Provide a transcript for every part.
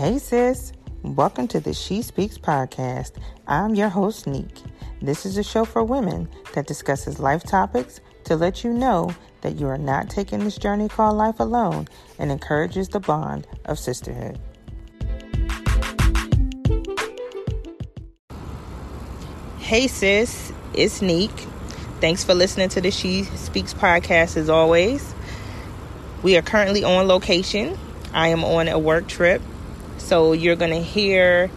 Hey, sis. Welcome to the She Speaks podcast. I'm your host, Neek. This is a show for women that discusses life topics to let you know that you are not taking this journey called life alone and encourages the bond of sisterhood. Hey, sis. It's Neek. Thanks for listening to the She Speaks podcast as always. We are currently on location. I am on a work trip so you're going to hear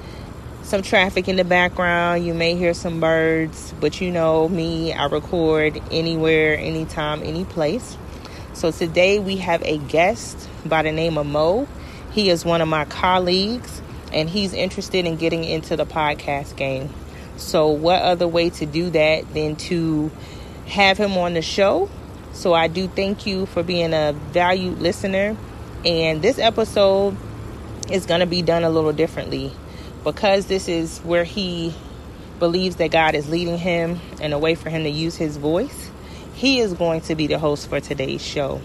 some traffic in the background. You may hear some birds, but you know me, I record anywhere, anytime, any place. So today we have a guest by the name of Mo. He is one of my colleagues and he's interested in getting into the podcast game. So, what other way to do that than to have him on the show? So, I do thank you for being a valued listener. And this episode is going to be done a little differently because this is where he believes that God is leading him and a way for him to use his voice. He is going to be the host for today's show.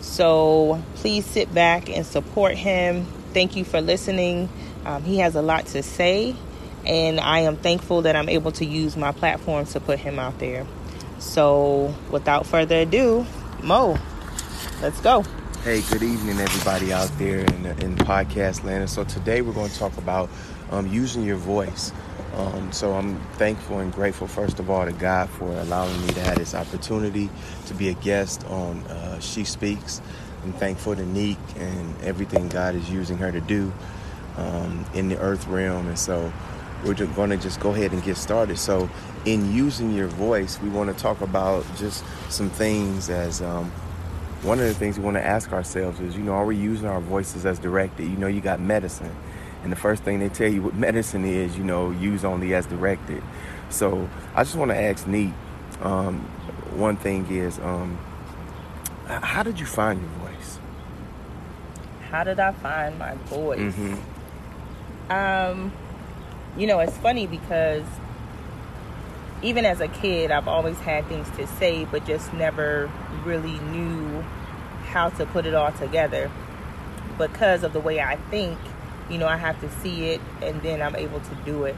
So please sit back and support him. Thank you for listening. Um, he has a lot to say, and I am thankful that I'm able to use my platform to put him out there. So without further ado, Mo, let's go. Hey, good evening, everybody out there in, in podcast land. And so today we're going to talk about um, using your voice. Um, so I'm thankful and grateful, first of all, to God for allowing me to have this opportunity to be a guest on uh, She Speaks. I'm thankful to Neek and everything God is using her to do um, in the earth realm. And so we're just going to just go ahead and get started. So, in using your voice, we want to talk about just some things as um, one of the things we want to ask ourselves is, you know, are we using our voices as directed? You know, you got medicine. And the first thing they tell you what medicine is, you know, use only as directed. So I just want to ask Neek, um, one thing is, um, how did you find your voice? How did I find my voice? Mm-hmm. Um, you know, it's funny because even as a kid, I've always had things to say, but just never really knew how to put it all together. Because of the way I think, you know, I have to see it and then I'm able to do it.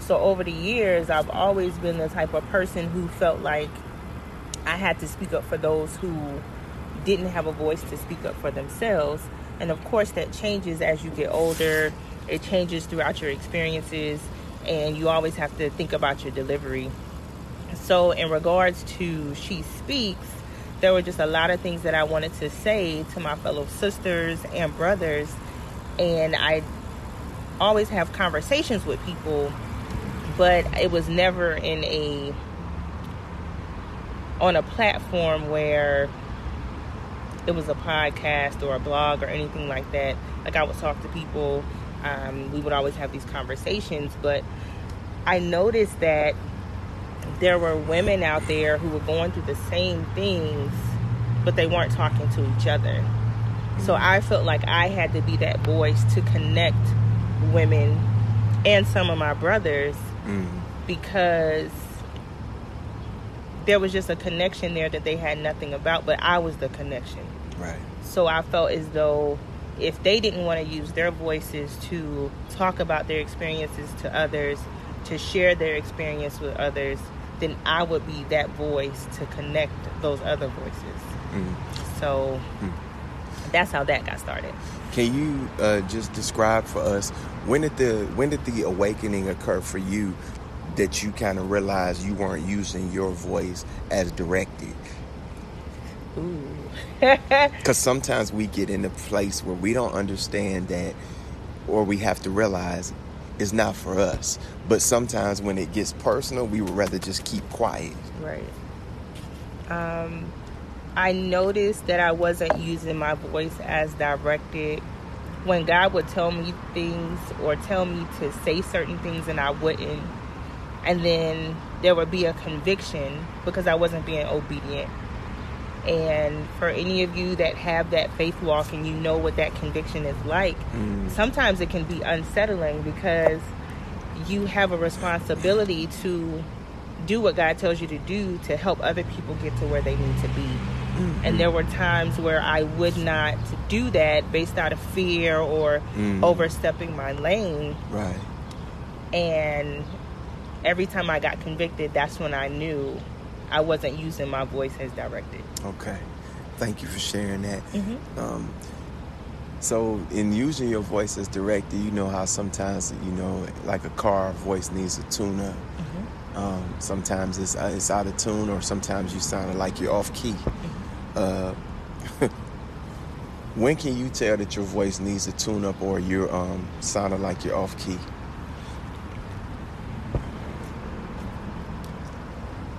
So over the years, I've always been the type of person who felt like I had to speak up for those who didn't have a voice to speak up for themselves. And of course, that changes as you get older, it changes throughout your experiences and you always have to think about your delivery. So, in regards to She Speaks, there were just a lot of things that I wanted to say to my fellow sisters and brothers, and I always have conversations with people, but it was never in a on a platform where it was a podcast or a blog or anything like that. Like I would talk to people um, we would always have these conversations, but I noticed that there were women out there who were going through the same things, but they weren't talking to each other. So I felt like I had to be that voice to connect women and some of my brothers mm. because there was just a connection there that they had nothing about, but I was the connection. Right. So I felt as though if they didn't want to use their voices to talk about their experiences to others, to share their experience with others, then I would be that voice to connect those other voices. Mm. So mm. that's how that got started. Can you uh, just describe for us when did the when did the awakening occur for you that you kind of realized you weren't using your voice as directed? Because sometimes we get in a place where we don't understand that, or we have to realize it's not for us. But sometimes when it gets personal, we would rather just keep quiet. Right. Um, I noticed that I wasn't using my voice as directed. When God would tell me things or tell me to say certain things and I wouldn't, and then there would be a conviction because I wasn't being obedient and for any of you that have that faith walk and you know what that conviction is like, mm. sometimes it can be unsettling because you have a responsibility to do what God tells you to do to help other people get to where they need to be. Mm-hmm. And there were times where I would not do that based out of fear or Mm. overstepping my lane. Right. And every time I got convicted, that's when I knew I wasn't using my voice as directed. Okay. Thank you for sharing that. Mm-hmm. Um, so, in using your voice as directed, you know how sometimes, you know, like a car voice needs a tune up. Mm-hmm. Um, sometimes it's uh, it's out of tune, or sometimes you sound like you're off key. Uh, when can you tell that your voice needs a tune up, or you're um, sounding like you're off key?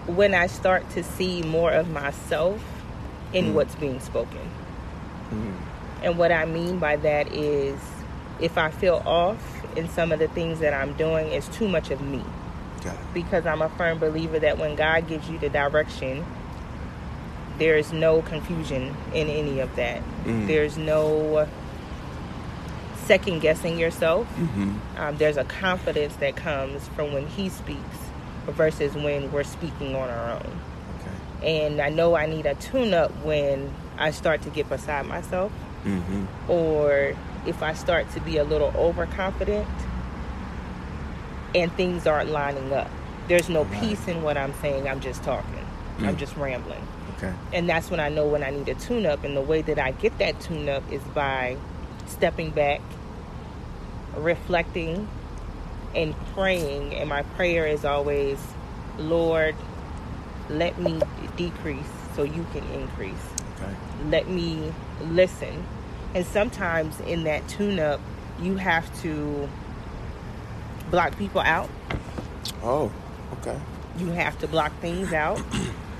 When I start to see more of myself in Mm. what's being spoken. Mm. And what I mean by that is if I feel off in some of the things that I'm doing, it's too much of me. Because I'm a firm believer that when God gives you the direction, there is no confusion in any of that. Mm. There's no second guessing yourself. Mhm. Um, there's a confidence that comes from when He speaks versus when we're speaking on our own. Okay. And I know I need a tune up when I start to get beside myself Mm-hmm. or if I start to be a little overconfident and things aren't lining up. There's no Right. peace in what I'm saying. I'm just talking. I'm Mm. just rambling. Okay. And that's when I know when I need a tune up. And the way that I get that tune up is by stepping back, reflecting, and praying. And my prayer is always, Lord, let me decrease so you can increase Okay. let me listen. And sometimes in that tune up, you have to block people out. Oh. Okay. You have to block things out.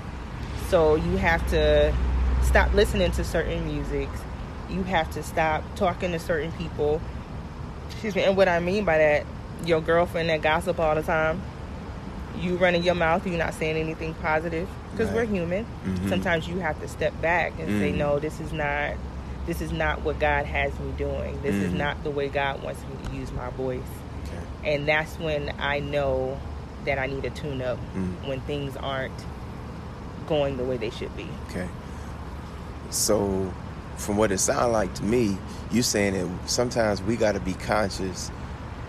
so you have to stop listening to certain music. You have to stop talking to certain people. Excuse me. And what I mean by that, your girlfriend that gossip all the time, you running your mouth, you're not saying anything positive because Right. we're human. Mhm. Sometimes you have to step back and say, Mm. no, this is not. This is not what God has me doing. This is Mhm. not the way God wants me to use my voice. Okay. And that's when I know that I need a tune up Mm. when things aren't going the way they should be. Okay. So, from what it sounds like to me, you saying that sometimes we got to be conscious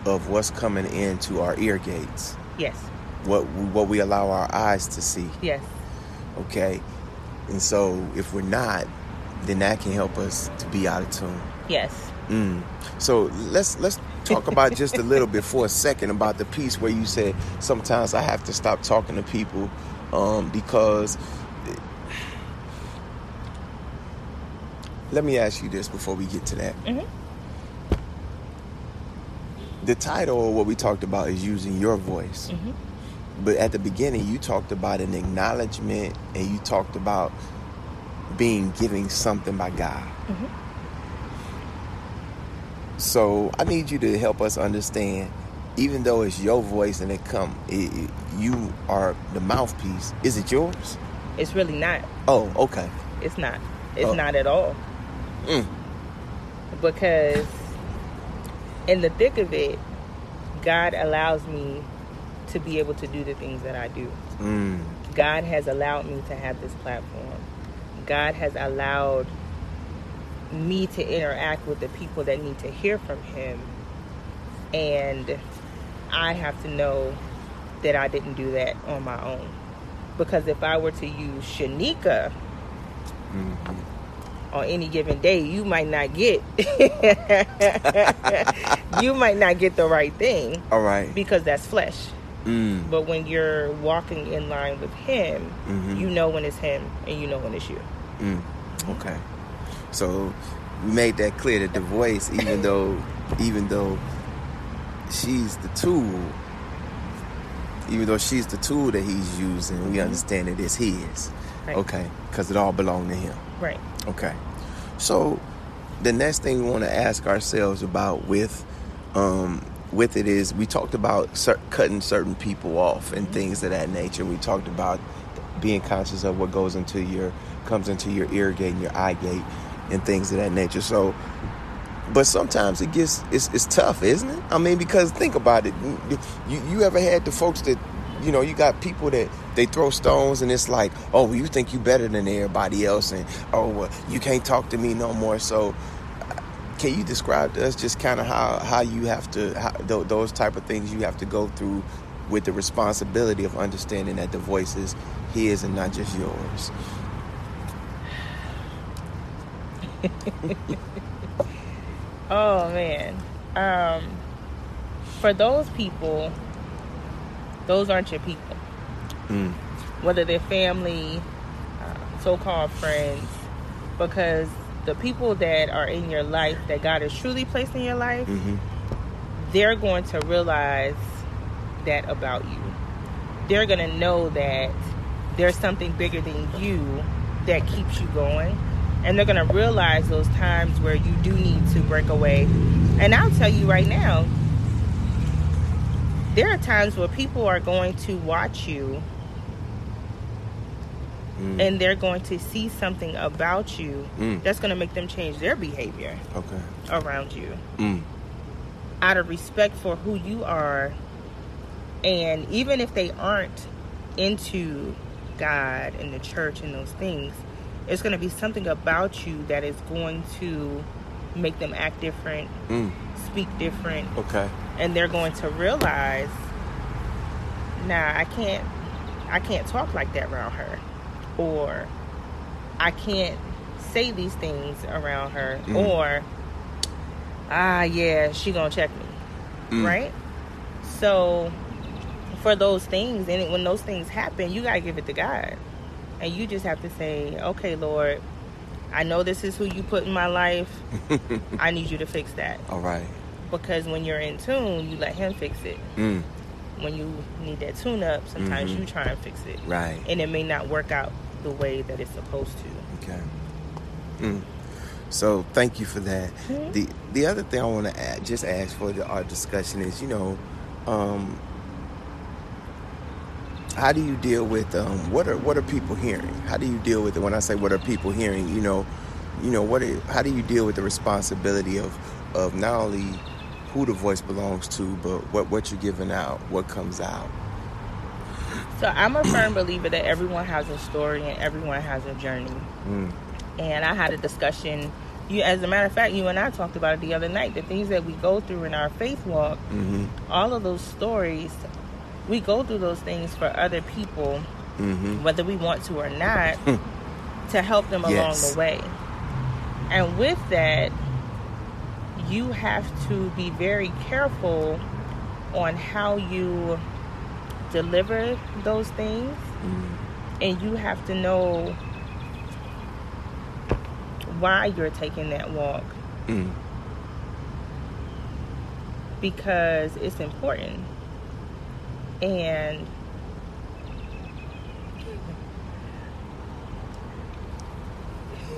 of what's coming into our ear gates, Yes, what what we allow our eyes to see. yes, Okay, and so if we're not, then that can help us to be out of tune. yes. Mm. So let's let's talk about just a little bit for a second about the piece where you said sometimes I have to stop talking to people um, because. Let me ask you this before we get to that. Mhm. The title of what we talked about is using your voice. hmm But at the beginning, you talked about an acknowledgement and you talked about being giving something by God. Mhm. So I need you to help us understand, even though it's your voice and it come, it, it- you are the mouthpiece. Is it yours? It's really not. Oh, okay. It's not. It's Oh. not at all. Mm. Because in the thick of it, God allows me to be able to do the things that I do. Mm. God has allowed me to have this platform. God has allowed me to interact with the people that need to hear from Him. And I have to know that I didn't do that on my own. Because if I were to use Shanika Mhm. On any given day, you might not get you might not get the right thing All right. because that's flesh. Mm. But when you're walking in line with him, Mhm. you know when it's him and you know when it's you. Mm. Okay. So we made that clear that the voice, even though, even though she's the tool, even though she's the tool that he's using, we understand that it's his. Right. Okay, because it all belonged to him. Right. Okay. So the next thing we want to ask ourselves about with um, with it is we talked about cer- cutting certain people off and things of that nature. We talked about being conscious of what goes into your comes into your ear gate and your eye gate and things of that nature. So but sometimes it gets it's, it's tough, isn't it? I mean, because think about it. You you ever had the folks that you know, you got people that they throw stones and it's like, oh, you think you better than everybody else, and oh, well, you can't talk to me no more. So, uh, can you describe to us just kind of how how you have to how, th- those type of things you have to go through with the responsibility of understanding that the voice is his and not just yours. oh man. Um, for those people, those aren't your people. Mm. Whether they're family, uh, so-called friends, because the people that are in your life that God has truly placed in your life, Mm-hmm. they're going to realize that about you. They're going to know that there's something bigger than you that keeps you going. And they're going to realize those times where you do need to break away. And I'll tell you right now, there are times where people are going to watch you Mm. and they're going to see something about you Mm. that's going to make them change their behavior Okay. around you Mm. out of respect for who you are. And even if they aren't into God and the church and those things, it's going to be something about you that is going to make them act different, Mm. speak different, Okay. and they're going to realize, nah, I can't, I can't talk like that around her, or I can't say these things around her, Mhm. or ah, yeah, she gonna check me, Mm. right? So, for those things, and when those things happen, you gotta give it to God, and you just have to say, okay, Lord. I know this is who you put in my life. I need you to fix that All right. because when you're in tune, you let him fix it. Mm. When you need that tune up, sometimes Mhm. you try and fix it, Right. and it may not work out the way that it's supposed to. Okay. Mm. So thank you for that. Mhm. The the other thing I want to add, just ask for the, our discussion is, you know, um, how do you deal with um, what are what are people hearing? How do you deal with it? When I say what are people hearing, you know, you know what? Are, how do you deal with the responsibility of of not only who the voice belongs to, but what what you're giving out, what comes out? So I'm a firm believer that everyone has a story and everyone has a journey. Mm. And I had a discussion. You, as a matter of fact, you and I talked about it the other night. The things that we go through in our faith walk, Mm-hmm. all of those stories, we go through those things for other people, Mm-hmm. whether we want to or not, to help them along the way. And with that, you have to be very careful on how you deliver those things, and you have to know why you're taking that walk Mm. because it's important. And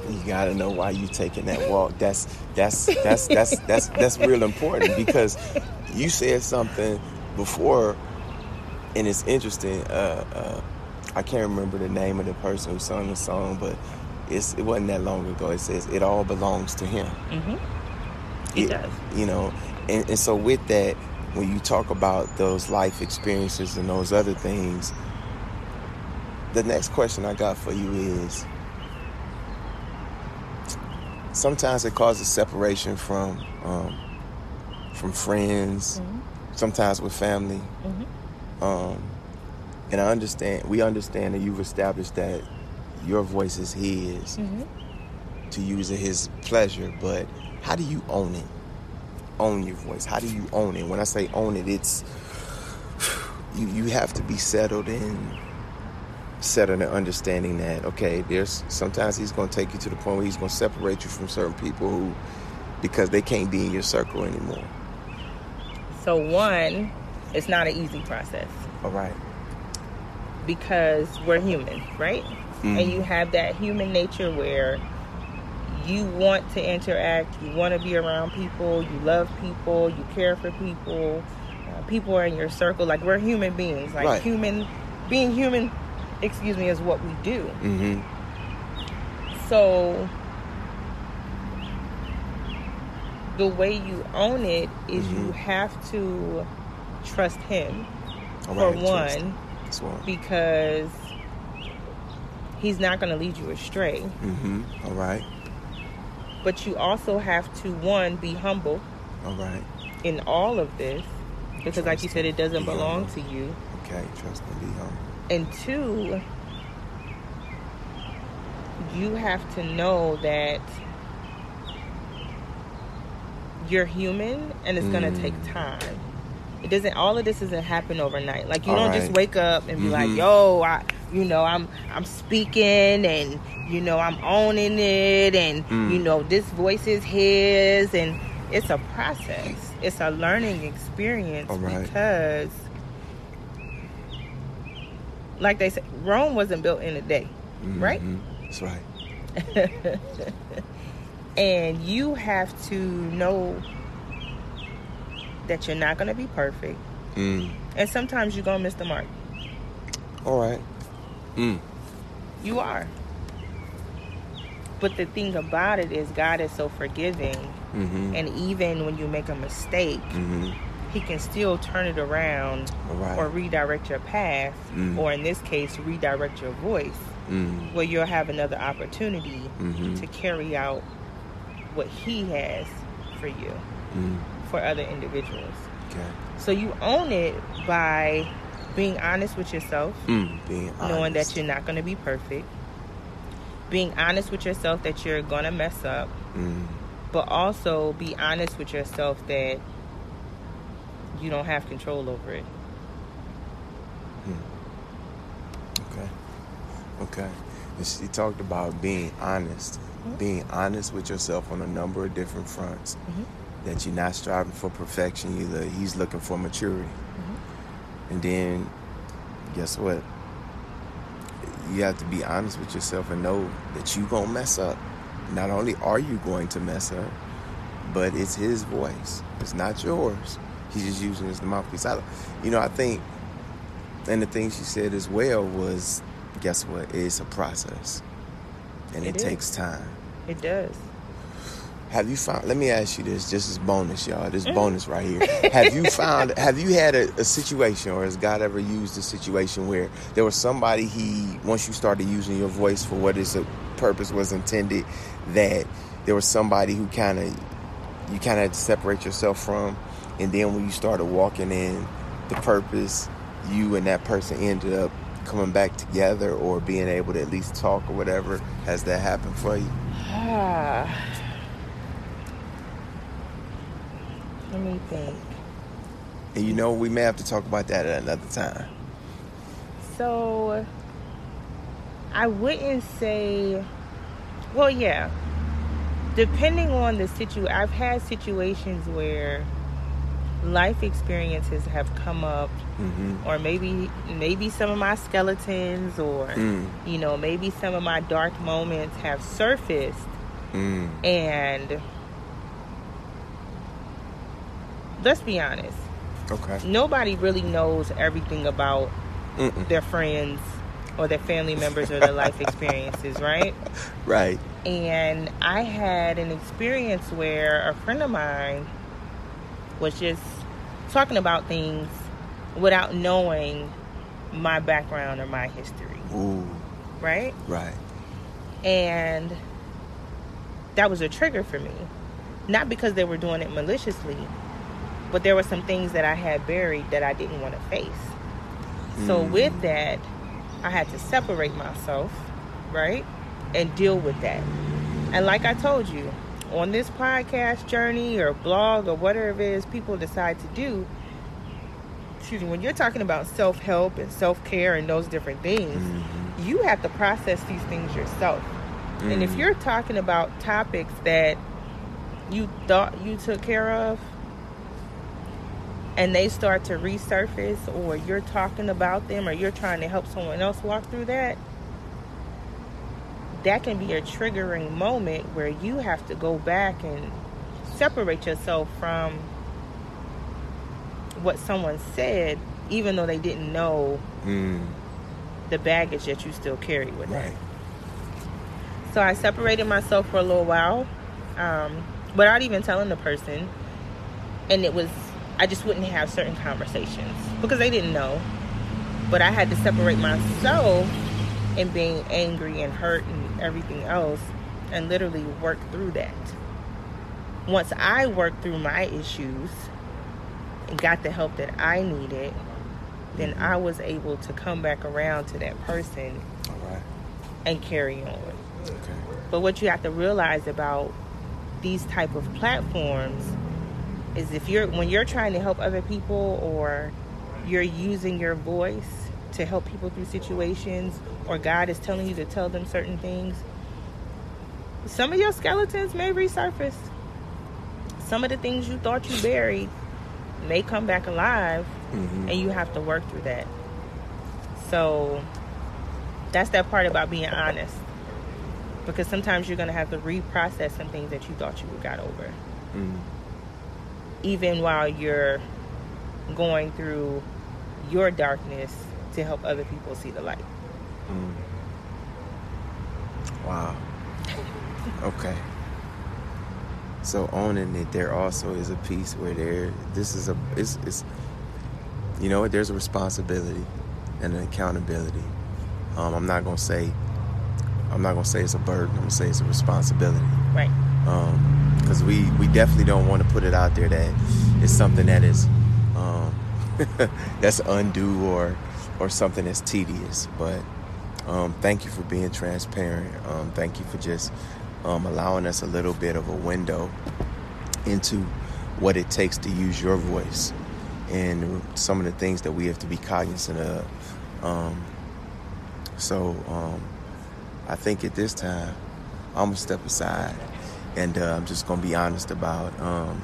You gotta know why you taking that walk. That's that's that's that's that's that's real important because you said something before, and it's interesting. Uh, uh, I can't remember the name of the person who sung the song, but it's it wasn't that long ago. It says it all belongs to him. mhm, it does. You know, and, and so with that, when you talk about those life experiences and those other things, the next question I got for you is sometimes it causes separation from um, from friends, Mhm, sometimes with family. mhm. Um, and I understand, we understand that you've established that your voice is his Mhm. to use at his pleasure, but how do you own it? Own your voice. How do you own it? When I say own it, it's you you have to be settled in settled in understanding that okay, there's sometimes he's gonna take you to the point where he's gonna separate you from certain people who because they can't be in your circle anymore. So one, it's not an easy process All right. because we're human, right? Mhm. And you have that human nature where you want to interact, you want to be around people, you love people, you care for people. Uh, people are in your circle. Like we're human beings. Like Right. human, being human, excuse me, is what we do. Mm-hmm. So the way you own it is you Mhm. have to trust him All for right, one. Because he's not going to lead you astray. Mm-hmm. All right. But you also have to one be humble All right. in all of this because, like you said, it doesn't Be belong humble. to you. Okay. Trust and be humble. And two, you have to know that you're human and it's gonna Mm. take time. It doesn't all of this doesn't happen overnight. Like you All don't just wake up and be like, Mhm. yo, I you know, I'm I'm speaking and you know, I'm owning it and Mm. you know, this voice is his and it's a process. It's a learning experience right. because like they said, Rome wasn't built in a day, right? Mhm. That's right. and you have to know that you're not going to be perfect. Mm. And sometimes you're going to miss the mark. All right. Mm. You are. But the thing about it is, God is so forgiving. Mm-hmm. And even when you make a mistake, mm-hmm. He can still turn it around right. or redirect your path, Mm. or in this case, redirect your voice, Mm. where you'll have another opportunity Mhm. to carry out what He has for you, Mm. for other individuals. Okay. So you own it by being honest with yourself, Mm. Being honest. knowing that you're not going to be perfect, being honest with yourself that you're going to mess up, Mm. but also be honest with yourself that you don't have control over it. Okay. Okay. And she talked about being honest, Mhm. being honest with yourself on a number of different fronts. Mhm. That you're not striving for perfection either. He's looking for maturity. And then, guess what? You have to be honest with yourself and know that you're going to mess up. Not only are you going to mess up, but it's his voice. It's not yours. He's just using it as the mouthpiece. I, you know, I think, and the thing she said as well was, guess what? It's a process. And it, It takes time. It does. Have you found? Let me ask you this. This is bonus, y'all. This Mhm. bonus right here. have you found? Have you had a, a situation, or has God ever used a situation where there was somebody He once you started using your voice for what its purpose was intended, that there was somebody who kind of you kind of had to separate yourself from, and then when you started walking in the purpose, you and that person ended up coming back together or being able to at least talk or whatever. Has that happened for you? Ah. Let me think. And you know, we may have to talk about that at another time. So, I wouldn't say, well, yeah. Depending on the situation, I've had situations where life experiences have come up, Mm-hmm. or maybe maybe some of my skeletons, or Mm, you know, maybe some of my dark moments have surfaced, mm, and let's be honest, okay. nobody really knows everything about Mm-mm. their friends or their family members or their life experiences, right? Right. And I had an experience where a friend of mine was just talking about things without knowing my background or my history, Ooh. right? Right. And that was a trigger for me. Not because they were doing it maliciously, but there were some things that I had buried that I didn't want to face. So Mm. with that, I had to separate myself, right? And deal with that. And like I told you, on this podcast journey or blog or whatever it is people decide to do, excuse me, when you're talking about self-help and self-care and those different things, Mhm. you have to process these things yourself. And if Mhm. you're talking about topics that you thought you took care of and they start to resurface or you're talking about them or you're trying to help someone else walk through that, that can be a triggering moment where you have to go back and separate yourself from what someone said, even though they didn't know Mm, the baggage that you still carry with them. right. So I separated myself for a little while, um, without even telling the person. And it was, I just wouldn't have certain conversations because they didn't know. But I had to separate myself and being angry and hurt and everything else and literally work through that. Once I worked through my issues and got the help that I needed, then I was able to come back around to that person and carry on. Okay. But what you have to realize about these type of platforms is if you're when you're trying to help other people or you're using your voice to help people through situations or God is telling you to tell them certain things, some of your skeletons may resurface. Some of the things you thought you buried may come back alive mm-hmm. and you have to work through that. So that's that part about being honest. Because sometimes you're going to have to reprocess some things that you thought you got over. Mm-hmm. Even while you're going through your darkness to help other people see the light. Mm. Wow. okay. So owning it, there also is a piece where there, this is a, it's, it's you know, there's a responsibility and an accountability. Um, I'm not gonna say, I'm not gonna say it's a burden. I'm gonna say it's a responsibility. Right. Because we we definitely don't want to put it out there that it's something that is um, that's undue or or something that's tedious. But um, thank you for being transparent. Um, thank you for just um, allowing us a little bit of a window into what it takes to use your voice and some of the things that we have to be cognizant of. Um, so um, I think at this time, I'm gonna step aside and uh, I'm just gonna be honest about. Um,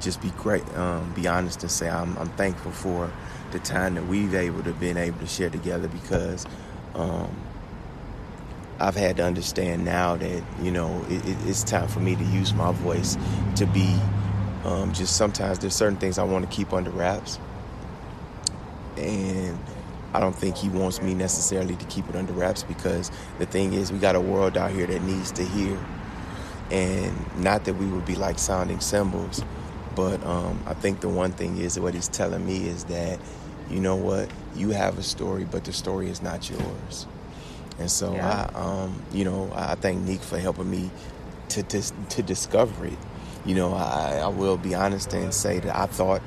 just be great, um, be honest and say I'm, I'm, thankful for the time that we've able to been able to share together because um, I've had to understand now that you know it, it, it's time for me to use my voice to be um, just sometimes there's certain things I want to keep under wraps, and I don't think he wants me necessarily to keep it under wraps because the thing is, we got a world out here that needs to hear, and not that we would be like sounding cymbals, but um, I think the one thing is what he's telling me is that, you know what, you have a story, but the story is not yours. And so yeah. I, um, you know, I thank Neek for helping me to to, to discover it you know, I, I will be honest and say that I thought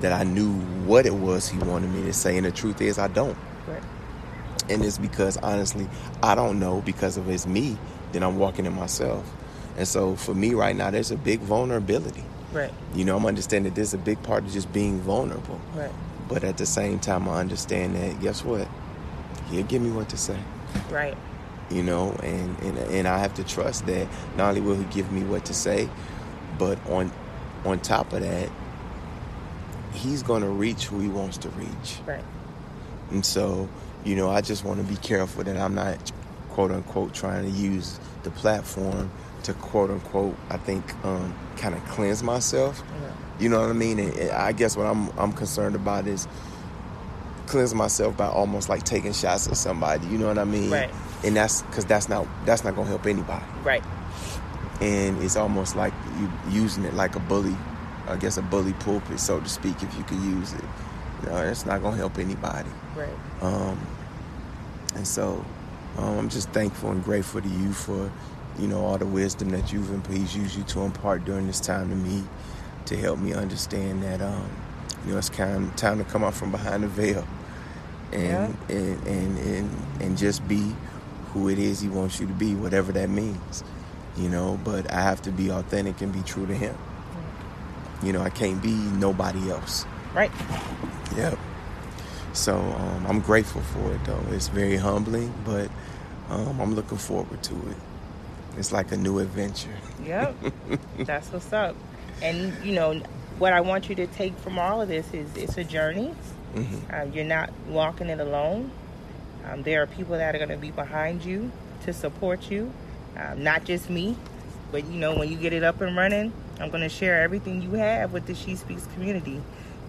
that I knew what it was he wanted me to say, and the truth is, I don't. Right. And it's because honestly, I don't know because if it's me then I'm walking in myself. And so for me right now, there's a big vulnerability. Right. You know, I'm understanding that there's a big part of just being vulnerable. Right. But at the same time, I understand that guess what? He'll give me what to say. Right. You know, and, and and I have to trust that not only will he give me what to say, but on on top of that, he's going to reach who he wants to reach. Right. And so, you know, I just want to be careful that I'm not quote unquote trying to use the platform to quote unquote I think um, kind of cleanse myself. Yeah. You know what I mean? And I guess what I'm I'm concerned about is cleanse myself by almost like taking shots at somebody. You know what I mean? Right. And that's because that's not that's not gonna help anybody. Right and it's almost like you using it like a bully, I guess a bully pulpit, so to speak, if you could use it. You know, it's not gonna help anybody. Right. Um, and so um, I'm just thankful and grateful to you for, you know, all the wisdom that you've He's used you to impart during this time to me, to help me understand that, um, you know, it's kind of time to come out from behind the veil, and yeah. and, and and and just be who it is He wants you to be, whatever that means you know, but I have to be authentic and be true to him. You know, I can't be nobody else. Right. Yep. So um, I'm grateful for it, though. It's very humbling, but um, I'm looking forward to it. It's like a new adventure. Yep. That's what's up. And, you know, what I want you to take from all of this is it's a journey. Mm-hmm. Uh, you're not walking it alone. Um, there are people that are going to be behind you to support you um, not just me, but you know, when you get it up and running, I'm going to share everything you have with the She Speaks community.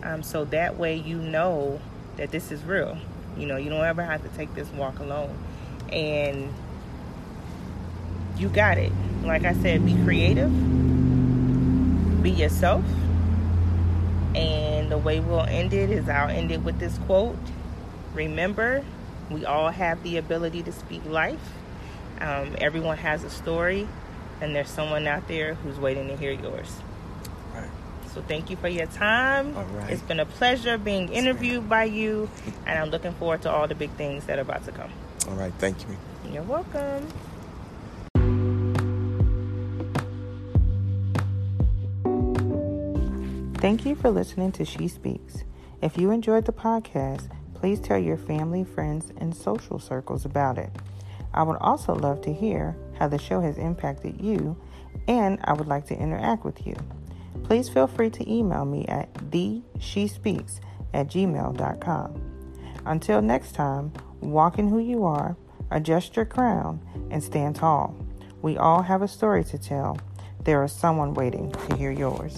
Um, so that way you know that this is real. You know, you don't ever have to take this walk alone. And you got it. Like I said, be creative, be yourself. And the way we'll end it is I'll end it with this quote Remember, we all have the ability to speak life. Um, everyone has a story, and there's someone out there who's waiting to hear yours. Right. So thank you for your time. All right. It's been a pleasure being interviewed by you, and I'm looking forward to all the big things that are about to come. All right. Thank you. You're welcome. Thank you for listening to She Speaks. If you enjoyed the podcast, please tell your family, friends, and social circles about it. I would also love to hear how the show has impacted you, and I would like to interact with you. Please feel free to email me at theshespeaks at gmail.com. Until next time, walk in who you are, adjust your crown, and stand tall. We all have a story to tell. There is someone waiting to hear yours.